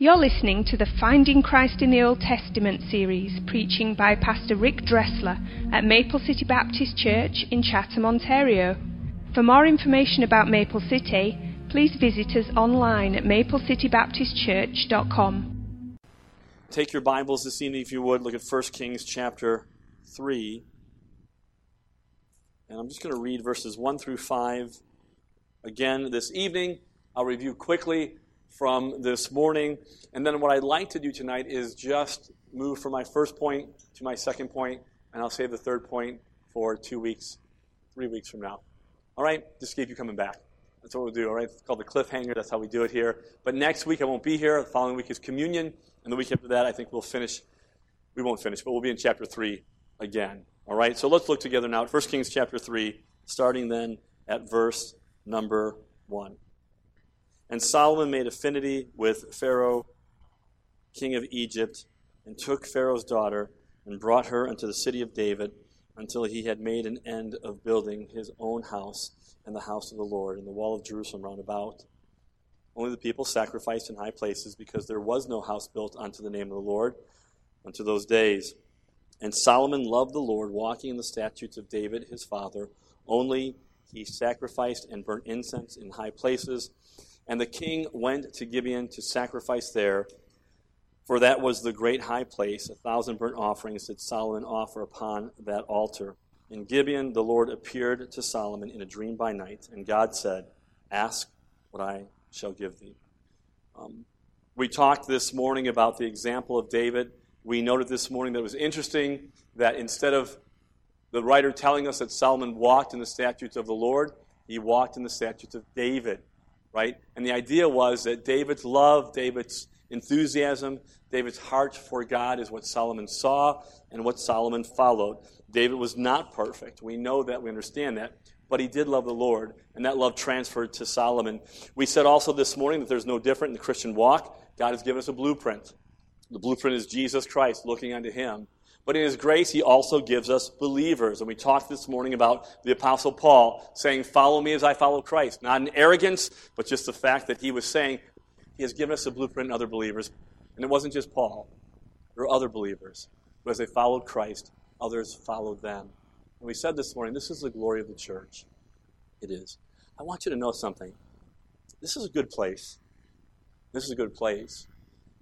You're listening to the Finding Christ in the Old Testament series, preaching by Pastor Rick Dressler at Maple City Baptist Church in Chatham, Ontario. For more information about Maple City, please visit us online at maplecitybaptistchurch.com. Take your Bibles this evening, if you would, look at 1 Kings chapter 3. And I'm just going to read verses 1 through 5 again this evening. I'll review quickly from this morning. And then what I'd like to do tonight is just move from my first point to my second point, and I'll save the third point for two weeks, three weeks from now. All right? Just keep you coming back. That's what we'll do, all right? It's called the cliffhanger. That's how we do it here. But next week I won't be here. The following week is communion. And the week after that, I think we'll finish. We won't finish, but we'll be in chapter 3 again. All right? So let's look together now at 1 Kings chapter 3, starting then at verse number 1. And Solomon made affinity with Pharaoh, king of Egypt, and took Pharaoh's daughter and brought her unto the city of David until he had made an end of building his own house and the house of the Lord and the wall of Jerusalem round about. Only the people sacrificed in high places because there was no house built unto the name of the Lord unto those days. And Solomon loved the Lord, walking in the statutes of David his father. Only he sacrificed and burnt incense in high places and the king went to Gibeon to sacrifice there, for that was the great high place. A thousand burnt offerings did Solomon offer upon that altar. In Gibeon, the Lord appeared to Solomon in a dream by night, and God said, Ask what I shall give thee. Um, we talked this morning about the example of David. We noted this morning that it was interesting that instead of the writer telling us that Solomon walked in the statutes of the Lord, he walked in the statutes of David right? And the idea was that David's love, David's enthusiasm, David's heart for God is what Solomon saw and what Solomon followed. David was not perfect. We know that, we understand that. But he did love the Lord, and that love transferred to Solomon. We said also this morning that there's no different in the Christian walk. God has given us a blueprint. The blueprint is Jesus Christ, looking unto him. But in His grace, He also gives us believers. And we talked this morning about the Apostle Paul saying, Follow me as I follow Christ. Not in arrogance, but just the fact that he was saying, He has given us a blueprint in other believers. And it wasn't just Paul, there were other believers. But as they followed Christ, others followed them. And we said this morning, this is the glory of the church. It is. I want you to know something. This is a good place. This is a good place.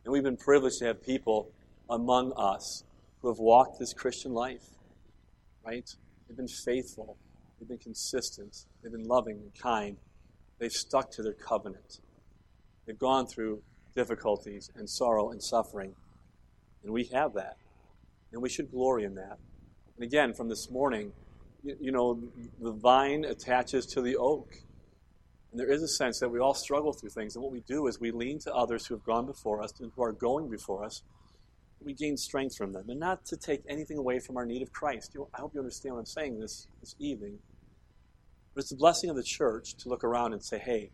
And we've been privileged to have people among us who have walked this Christian life, right? They've been faithful, they've been consistent, they've been loving and kind, they've stuck to their covenant, they've gone through difficulties and sorrow and suffering. And we have that. And we should glory in that. And again, from this morning, you, you know, the vine attaches to the oak. And there is a sense that we all struggle through things. And what we do is we lean to others who have gone before us and who are going before us we gain strength from them. And not to take anything away from our need of Christ. You, I hope you understand what I'm saying this, this evening. But it's the blessing of the church to look around and say, hey,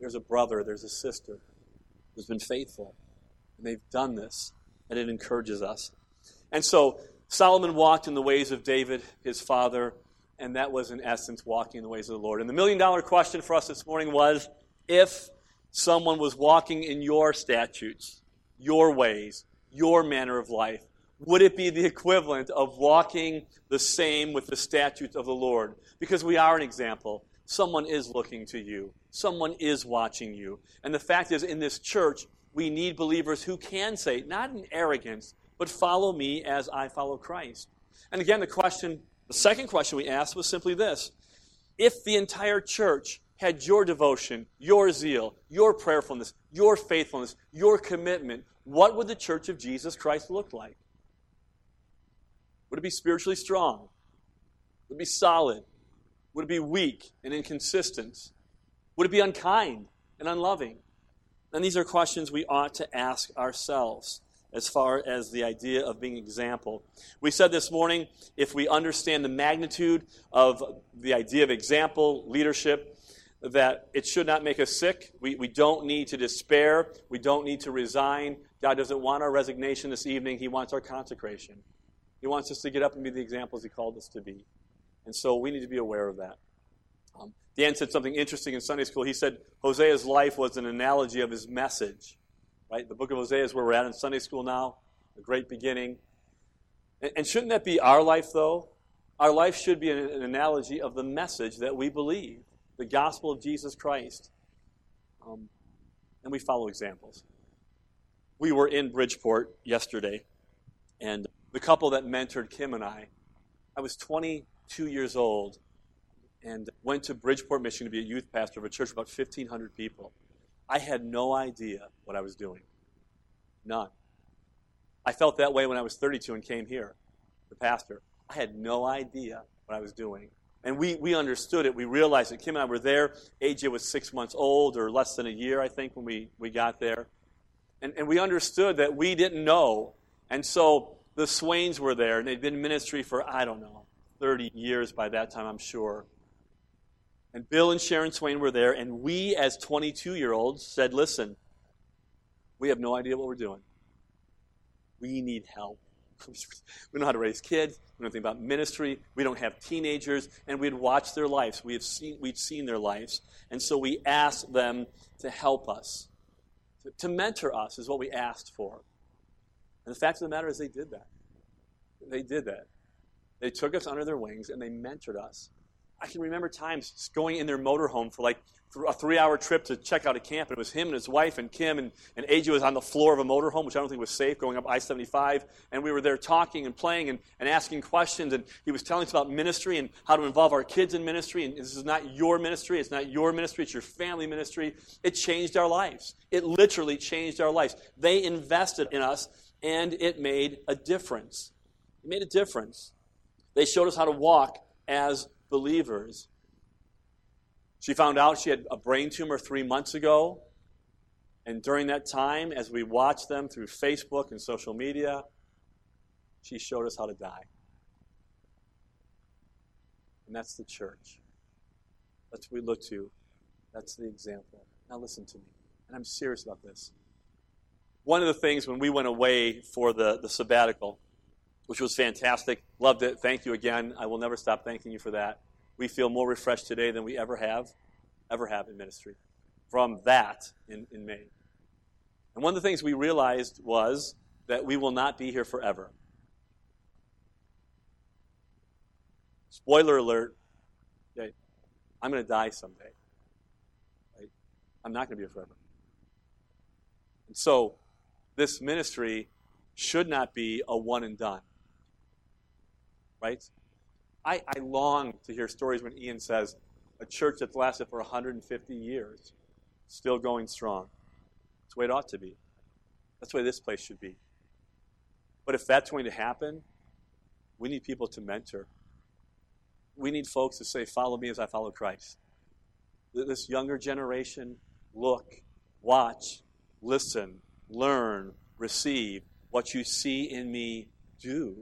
there's a brother, there's a sister who's been faithful. And they've done this. And it encourages us. And so Solomon walked in the ways of David, his father, and that was, in essence, walking in the ways of the Lord. And the million dollar question for us this morning was if someone was walking in your statutes, your ways, your manner of life? Would it be the equivalent of walking the same with the statutes of the Lord? Because we are an example. Someone is looking to you, someone is watching you. And the fact is, in this church, we need believers who can say, not in arrogance, but follow me as I follow Christ. And again, the question, the second question we asked was simply this If the entire church had your devotion, your zeal, your prayerfulness, your faithfulness, your commitment, what would the church of Jesus Christ look like? Would it be spiritually strong? Would it be solid? Would it be weak and inconsistent? Would it be unkind and unloving? And these are questions we ought to ask ourselves as far as the idea of being example. We said this morning if we understand the magnitude of the idea of example, leadership, that it should not make us sick. We, we don't need to despair. We don't need to resign. God doesn't want our resignation this evening. He wants our consecration. He wants us to get up and be the examples He called us to be. And so we need to be aware of that. Um, Dan said something interesting in Sunday school. He said Hosea's life was an analogy of his message. right? The book of Hosea is where we're at in Sunday school now, a great beginning. And, and shouldn't that be our life, though? Our life should be an, an, analogy of the message that we believe, the gospel of Jesus Christ. Um, and we follow examples. We were in Bridgeport yesterday, and the couple that mentored Kim and I, I was 22 years old and went to Bridgeport, Michigan to be a youth pastor of a church of about 1,500 people. I had no idea what I was doing. None. I felt that way when I was 32 and came here, the pastor. I had no idea what I was doing. And we, we understood it. We realized it. Kim and I were there. AJ was six months old, or less than a year, I think, when we, we got there. And, and we understood that we didn't know. And so the Swains were there, and they'd been in ministry for, I don't know, 30 years by that time, I'm sure. And Bill and Sharon Swain were there, and we, as 22 year olds, said, Listen, we have no idea what we're doing. We need help. we know how to raise kids. We know anything about ministry. We don't have teenagers. And we'd watched their lives. We have seen, we'd seen their lives. And so we asked them to help us. To, to mentor us is what we asked for. And the fact of the matter is, they did that. They did that. They took us under their wings and they mentored us. I can remember times going in their motorhome for like a three hour trip to check out a camp. And it was him and his wife and Kim, and, and AJ was on the floor of a motorhome, which I don't think was safe, going up I 75. And we were there talking and playing and, and asking questions. And he was telling us about ministry and how to involve our kids in ministry. And this is not your ministry, it's not your ministry, it's your family ministry. It changed our lives. It literally changed our lives. They invested in us, and it made a difference. It made a difference. They showed us how to walk as believers. She found out she had a brain tumor three months ago. And during that time, as we watched them through Facebook and social media, she showed us how to die. And that's the church. That's what we look to. That's the example. Now, listen to me. And I'm serious about this. One of the things when we went away for the, the sabbatical, which was fantastic. Loved it. Thank you again. I will never stop thanking you for that. We feel more refreshed today than we ever have, ever have in ministry from that in, in May. And one of the things we realized was that we will not be here forever. Spoiler alert, okay, I'm going to die someday. Right? I'm not going to be here forever. And so, this ministry should not be a one and done right? I, I long to hear stories when Ian says, a church that's lasted for 150 years, still going strong. That's the way it ought to be. That's the way this place should be. But if that's going to happen, we need people to mentor. We need folks to say, Follow me as I follow Christ. This younger generation, look, watch, listen, learn, receive. What you see in me, do.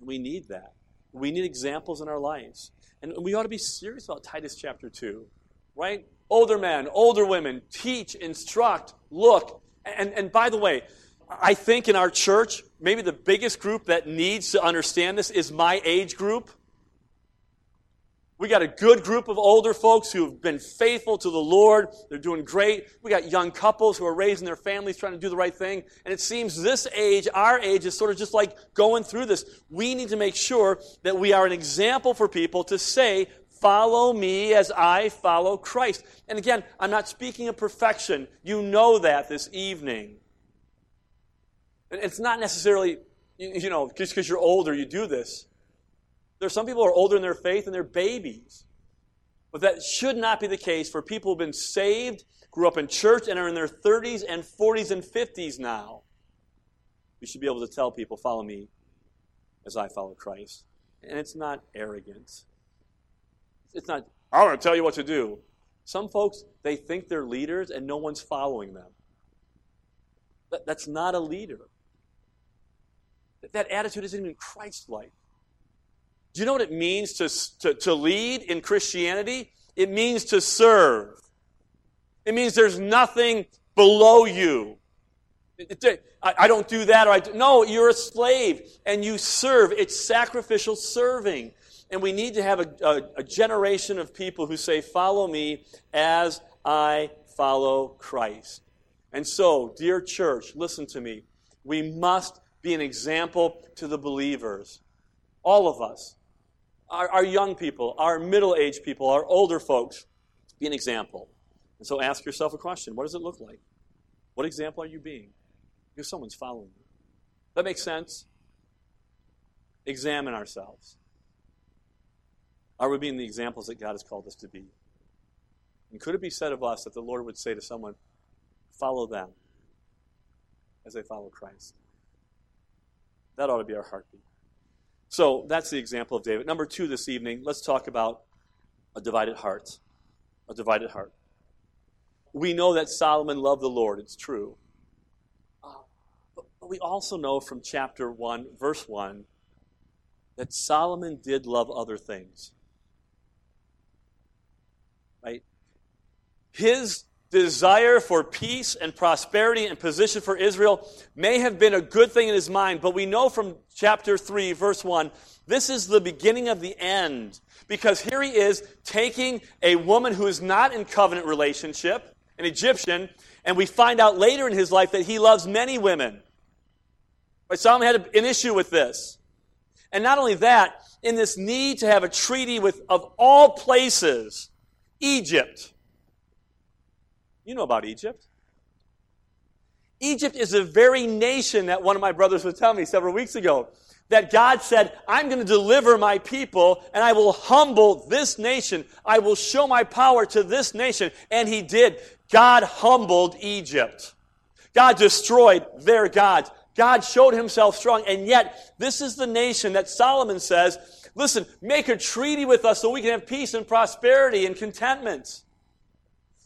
We need that. We need examples in our lives. And we ought to be serious about Titus chapter 2, right? Older men, older women, teach, instruct, look. And, and by the way, I think in our church, maybe the biggest group that needs to understand this is my age group. We got a good group of older folks who have been faithful to the Lord. They're doing great. We got young couples who are raising their families, trying to do the right thing. And it seems this age, our age, is sort of just like going through this. We need to make sure that we are an example for people to say, Follow me as I follow Christ. And again, I'm not speaking of perfection. You know that this evening. It's not necessarily, you know, just because you're older, you do this. There's some people who are older in their faith and they're babies. But that should not be the case for people who've been saved, grew up in church, and are in their 30s and 40s and 50s now. We should be able to tell people, follow me as I follow Christ. And it's not arrogance. It's not, I want to tell you what to do. Some folks, they think they're leaders and no one's following them. That, that's not a leader. That, that attitude isn't even Christ like. Do you know what it means to, to, to lead in Christianity? It means to serve. It means there's nothing below you. I don't do that, or I do. No, you're a slave and you serve. It's sacrificial serving. And we need to have a, a, a, generation of people who say, Follow me as I follow Christ. And so, dear church, listen to me. We must be an example to the believers. All of us. Our, our young people, our middle aged people, our older folks. Be an example. And so ask yourself a question What does it look like? What example are you being? Because someone's following you. That makes sense? Examine ourselves. Are we being the examples that God has called us to be? And could it be said of us that the Lord would say to someone, follow them as they follow Christ? That ought to be our heartbeat. So that's the example of David. Number two this evening, let's talk about a divided heart. A divided heart. We know that Solomon loved the Lord, it's true. Uh, but we also know from chapter 1, verse 1, that Solomon did love other things. Right? His desire for peace and prosperity and position for Israel may have been a good thing in his mind, but we know from chapter 3, verse 1, this is the beginning of the end. Because here he is taking a woman who is not in covenant relationship, an Egyptian, and we find out later in his life that he loves many women. Right, Solomon had an issue with this. And not only that, in this need to have a treaty with, of all places, Egypt. You know about Egypt. Egypt is the very nation that one of my brothers was telling me several weeks ago. That God said, I'm going to deliver my people and I will humble this nation. I will show my power to this nation. And he did. God humbled Egypt. God destroyed their gods. God showed himself strong. And yet, this is the nation that Solomon says, listen, make a treaty with us so we can have peace and prosperity and contentment.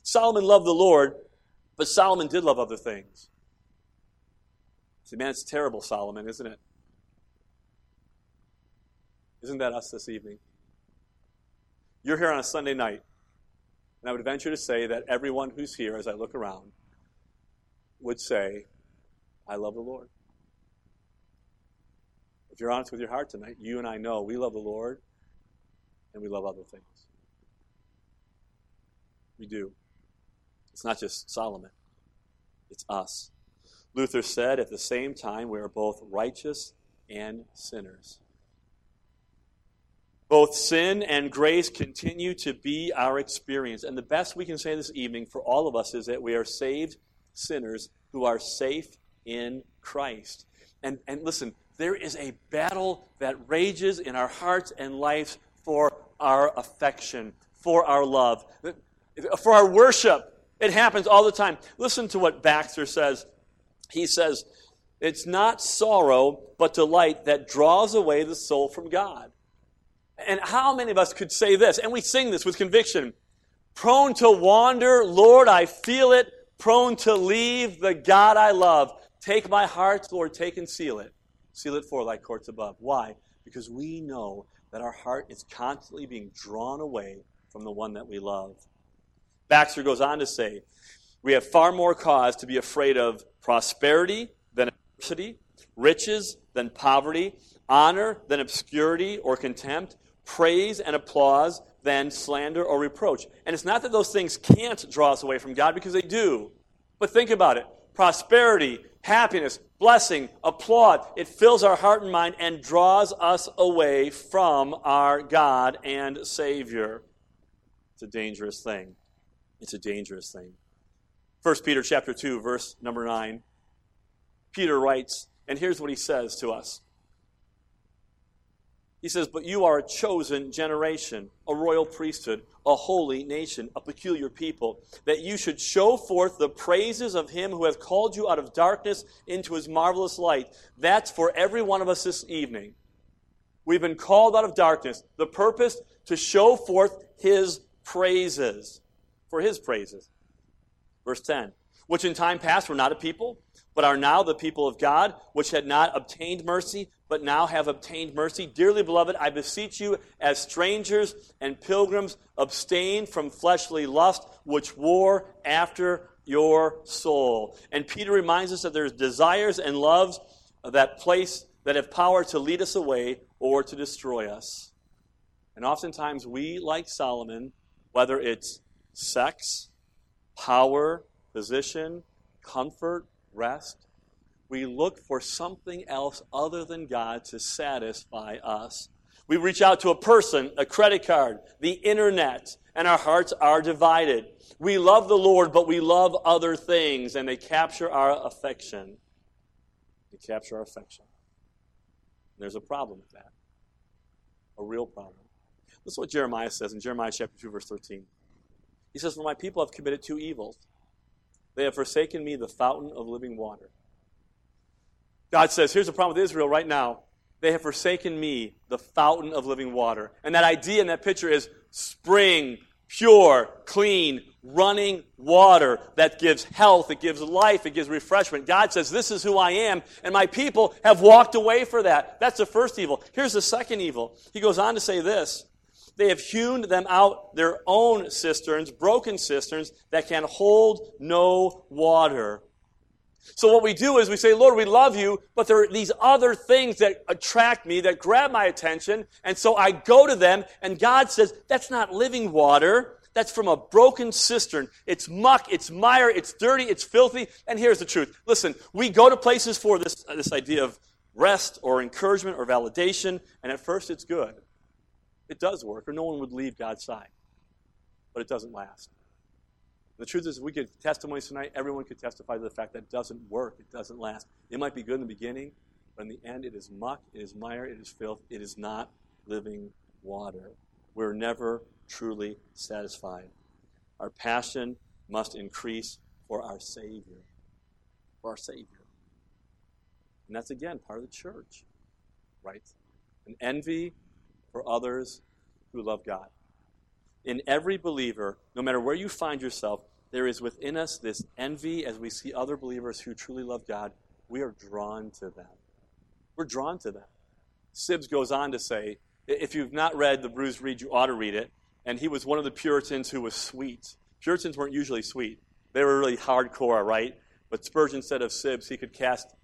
Solomon loved the Lord, but Solomon did love other things. See, man, it's terrible, Solomon, isn't it? Isn't that us this evening? You're here on a Sunday night, and I would venture to say that everyone who's here, as I look around, would say, I love the Lord. If you're honest with your heart tonight, you and I know we love the Lord and we love other things. We do. It's not just Solomon, it's us. Luther said, at the same time, we are both righteous and sinners. Both sin and grace continue to be our experience. And the best we can say this evening for all of us is that we are saved sinners who are safe in Christ. And, and listen, there is a battle that rages in our hearts and lives for our affection, for our love, for our worship. It happens all the time. Listen to what Baxter says. He says, It's not sorrow, but delight that draws away the soul from God. And how many of us could say this? And we sing this with conviction. Prone to wander, Lord, I feel it. Prone to leave the God I love. Take my heart, Lord, take and seal it. Seal it for thy courts above. Why? Because we know that our heart is constantly being drawn away from the one that we love. Baxter goes on to say, we have far more cause to be afraid of prosperity than adversity, riches than poverty, honor than obscurity or contempt, praise and applause than slander or reproach. And it's not that those things can't draw us away from God, because they do. But think about it prosperity, happiness, blessing, applaud, it fills our heart and mind and draws us away from our God and Savior. It's a dangerous thing. It's a dangerous thing. 1 Peter chapter 2, verse number 9. Peter writes, and here's what he says to us. He says, But you are a chosen generation, a royal priesthood, a holy nation, a peculiar people, that you should show forth the praises of him who hath called you out of darkness into his marvelous light. That's for every one of us this evening. We've been called out of darkness. The purpose to show forth his praises for his praises. Verse 10 Which in time past were not a people, but are now the people of God, which had not obtained mercy, but now have obtained mercy. Dearly beloved, I beseech you, as strangers and pilgrims, abstain from fleshly lust, which war after your soul. And Peter reminds us that there's desires and loves that place that have power to lead us away or to destroy us. And oftentimes we, like Solomon, whether it's sex, power, position, comfort, rest, we look for something else other than God to satisfy us. We reach out to a person, a credit card, the internet, and our hearts are divided. We love the Lord, but we love other things, and they capture our affection. They capture our affection. There's a problem with that. A real problem. Listen to what Jeremiah says in Jeremiah chapter 2, verse 13. He says, For my people have committed two evils. They have forsaken me, the fountain of living water. God says, Here's the problem with Israel right now. They have forsaken me, the fountain of living water. And that idea in that picture is spring, pure, clean, running water that gives health, it gives life, it gives refreshment. God says, This is who I am, and my people have walked away for that. That's the first evil. Here's the second evil. He goes on to say this They have hewn them out their own cisterns, broken cisterns that can hold no water. So what we do is we say, Lord, we love you, but there are these other things that attract me, that grab my attention, and so I go to them, and God says, that's not living water. That's from a broken cistern. It's muck, it's mire, it's dirty, it's filthy. And here's the truth. Listen, we go to places for this, this idea of rest or encouragement or validation, and at first it's good. It does work, or no one would leave God's side. But it doesn't last. The truth is, if we get testimonies tonight, everyone could testify to the fact that it doesn't work, it doesn't last. It might be good in the beginning, but in the end, it is muck, it is mire, it is filth, it is not living water. We're never truly satisfied. Our passion must increase for our Savior. For our Savior. And that's again part of the church, right? An envy for others who love God in every believer, no matter where you find yourself, there is within us this envy as we see other believers who truly love God. We are drawn to them. We're drawn to them. Sibbes goes on to say, if you've not read The Bruised Reed, you ought to read it. And he was one of the Puritans who was sweet. Puritans weren't usually sweet, they were really hardcore, right? But Spurgeon said of Sibbes, he could cast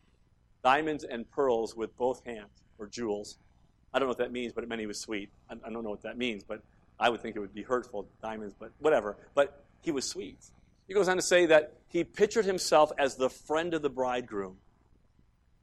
diamonds and pearls with both hands, or jewels. I don't know what that means, but it meant he was sweet. I don't know what that means, but I would think it would be hurtful, diamonds, but whatever. But he was sweet. He goes on to say that he pictured himself as the friend of the bridegroom.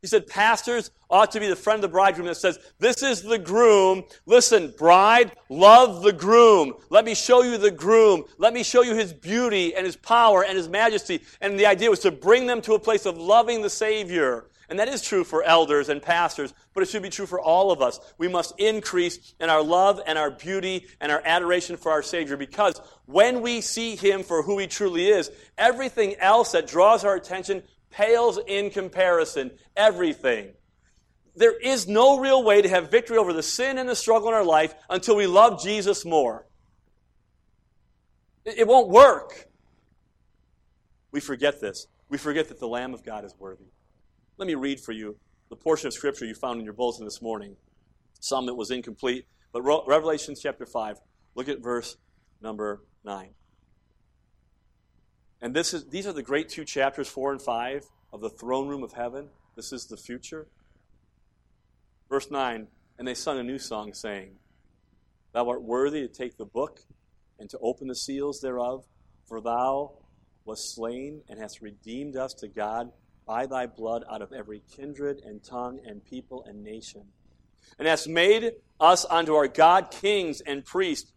He said, Pastors ought to be the friend of the bridegroom that says, This is the groom. Listen, bride, love the groom. Let me show you the groom. Let me show you his beauty and his power and his majesty. And the idea was to bring them to a place of loving the Savior. And that is true for elders and pastors, but it should be true for all of us. We must increase in our love and our beauty and our adoration for our Savior because when we see Him for who He truly is, everything else that draws our attention pales in comparison. Everything. There is no real way to have victory over the sin and the struggle in our life until we love Jesus more. It won't work. We forget this. We forget that the Lamb of God is worthy. Let me read for you the portion of Scripture you found in your bulletin this morning. Some that was incomplete, but Revelation chapter 5, look at verse number 9. And this is, these are the great two chapters, 4 and 5, of the throne room of heaven. This is the future. Verse 9 And they sung a new song, saying, Thou art worthy to take the book and to open the seals thereof, for thou wast slain and hast redeemed us to God by thy blood out of every kindred and tongue and people and nation. And hast made us unto our God kings and priests,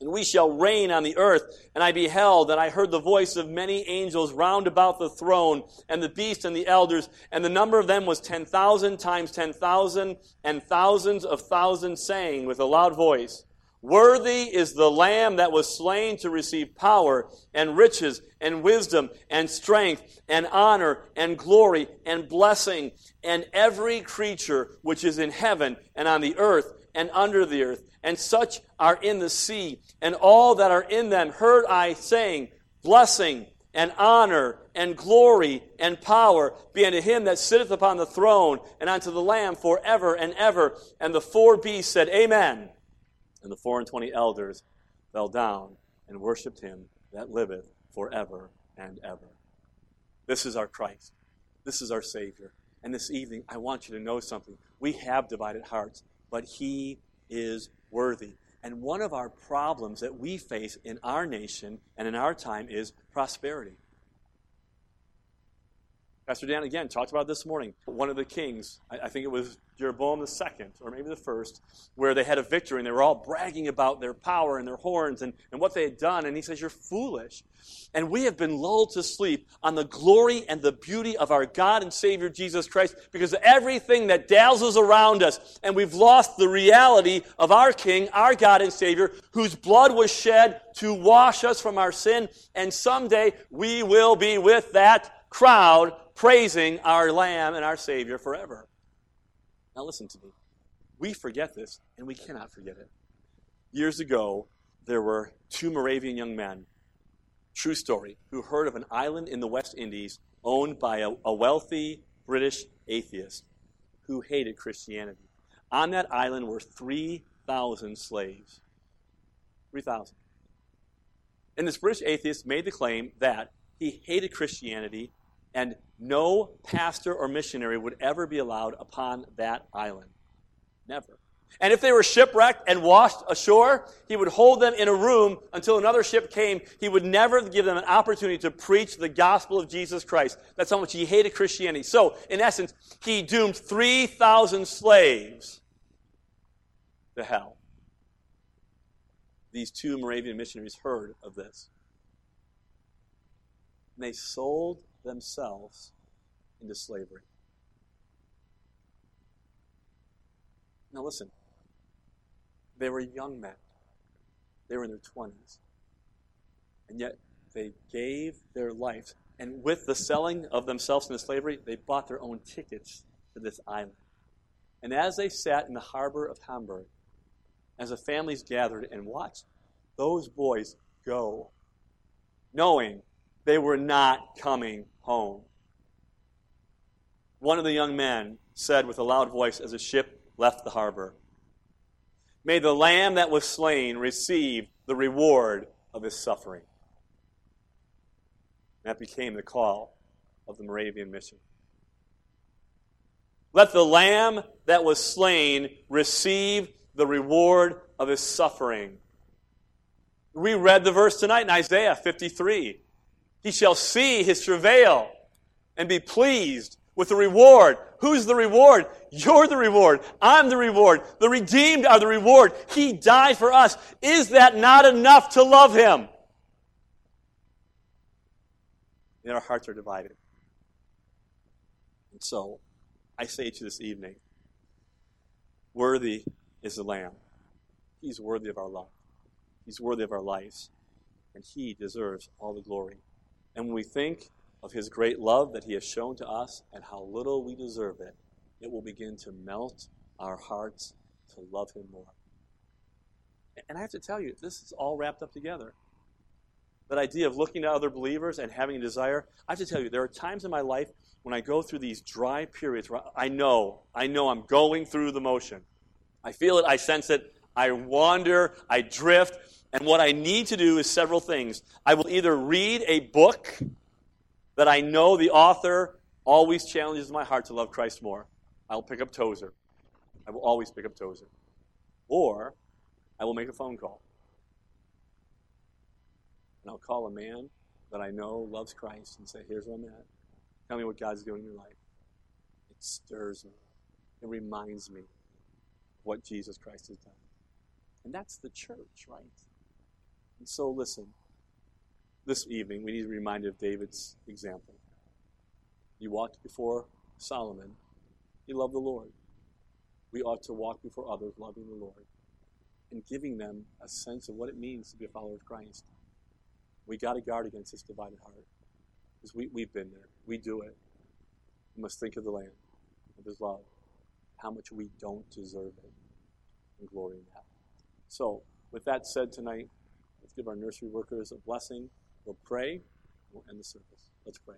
and we shall reign on the earth. And I beheld, and I heard the voice of many angels round about the throne, and the beast and the elders, and the number of them was ten thousand times ten thousand, and thousands of thousands, saying with a loud voice, Worthy is the Lamb that was slain to receive power and riches and wisdom and strength and honor and glory and blessing. And every creature which is in heaven and on the earth and under the earth, and such are in the sea, and all that are in them, heard I saying, Blessing and honor and glory and power be unto him that sitteth upon the throne and unto the Lamb forever and ever. And the four beasts said, Amen. And the four and twenty elders fell down and worshipped him that liveth forever and ever. This is our Christ. This is our Savior. And this evening, I want you to know something. We have divided hearts, but He is worthy. And one of our problems that we face in our nation and in our time is prosperity. Pastor Dan, again, talked about this morning. One of the kings, I, think it was Jeroboam the second, or maybe the first, where they had a victory and they were all bragging about their power and their horns and, and what they had done. And he says, You're foolish. And we have been lulled to sleep on the glory and the beauty of our God and Savior Jesus Christ because of everything that dazzles around us. And we've lost the reality of our King, our God and Savior, whose blood was shed to wash us from our sin. And someday we will be with that crowd praising our Lamb and our Savior forever. Now, listen to me. We forget this, and we cannot forget it. Years ago, there were two Moravian young men, true story, who heard of an island in the West Indies owned by a, a wealthy British atheist who hated Christianity. On that island were 3,000 slaves. 3,000. And this British atheist made the claim that he hated Christianity and no pastor or missionary would ever be allowed upon that island. Never. And if they were shipwrecked and washed ashore, he would hold them in a room until another ship came. He would never give them an opportunity to preach the gospel of Jesus Christ. That's how much he hated Christianity. So, in essence, he doomed 3,000 slaves to hell. These two Moravian missionaries heard of this. And they sold themselves into slavery. Now, listen, they were young men, they were in their 20s, and yet they gave their lives. And with the selling of themselves into slavery, they bought their own tickets to this island. And as they sat in the harbor of Hamburg, as the families gathered and watched those boys go, knowing they were not coming home. One of the young men said with a loud voice as the ship left the harbor, May the lamb that was slain receive the reward of his suffering. That became the call of the Moravian mission. Let the lamb that was slain receive the reward of his suffering. We read the verse tonight in Isaiah 53. He shall see his travail and be pleased with the reward. Who's the reward? You're the reward. I'm the reward. The redeemed are the reward. He died for us. Is that not enough to love him? And our hearts are divided. And so, I say to you this evening, worthy is the Lamb. He's worthy of our love. He's worthy of our lives. And he deserves all the glory. And when we think of his great love that he has shown to us and how little we deserve it, it will begin to melt our hearts to love him more. And I have to tell you, this is all wrapped up together. That idea of looking at other believers and having a desire. I have to tell you, there are times in my life when I go through these dry periods where I know, I know I'm going through the motion. I feel it, I sense it, I wander, I drift, and what I need to do is several things. I will either read a book that I know the author always challenges my heart to love Christ more. I'll pick up Tozer. I will always pick up Tozer. Or I will make a phone call. And I'll call a man that I know loves Christ and say, Here's where I'm at. Tell me what God's doing in your life. It stirs me, it reminds me what Jesus Christ has done. And that's the church, right? And so, listen, this evening we need to be reminded of David's example. He walked before Solomon, he loved the Lord. We ought to walk before others, loving the Lord and giving them a sense of what it means to be a follower of Christ. We got to guard against this divided heart because we, we've been there. We do it. We must think of the Lamb, of His love, how much we don't deserve it, and glory in that. So, with that said tonight, give our nursery workers a blessing. We'll pray. We'll end the service. Let's pray.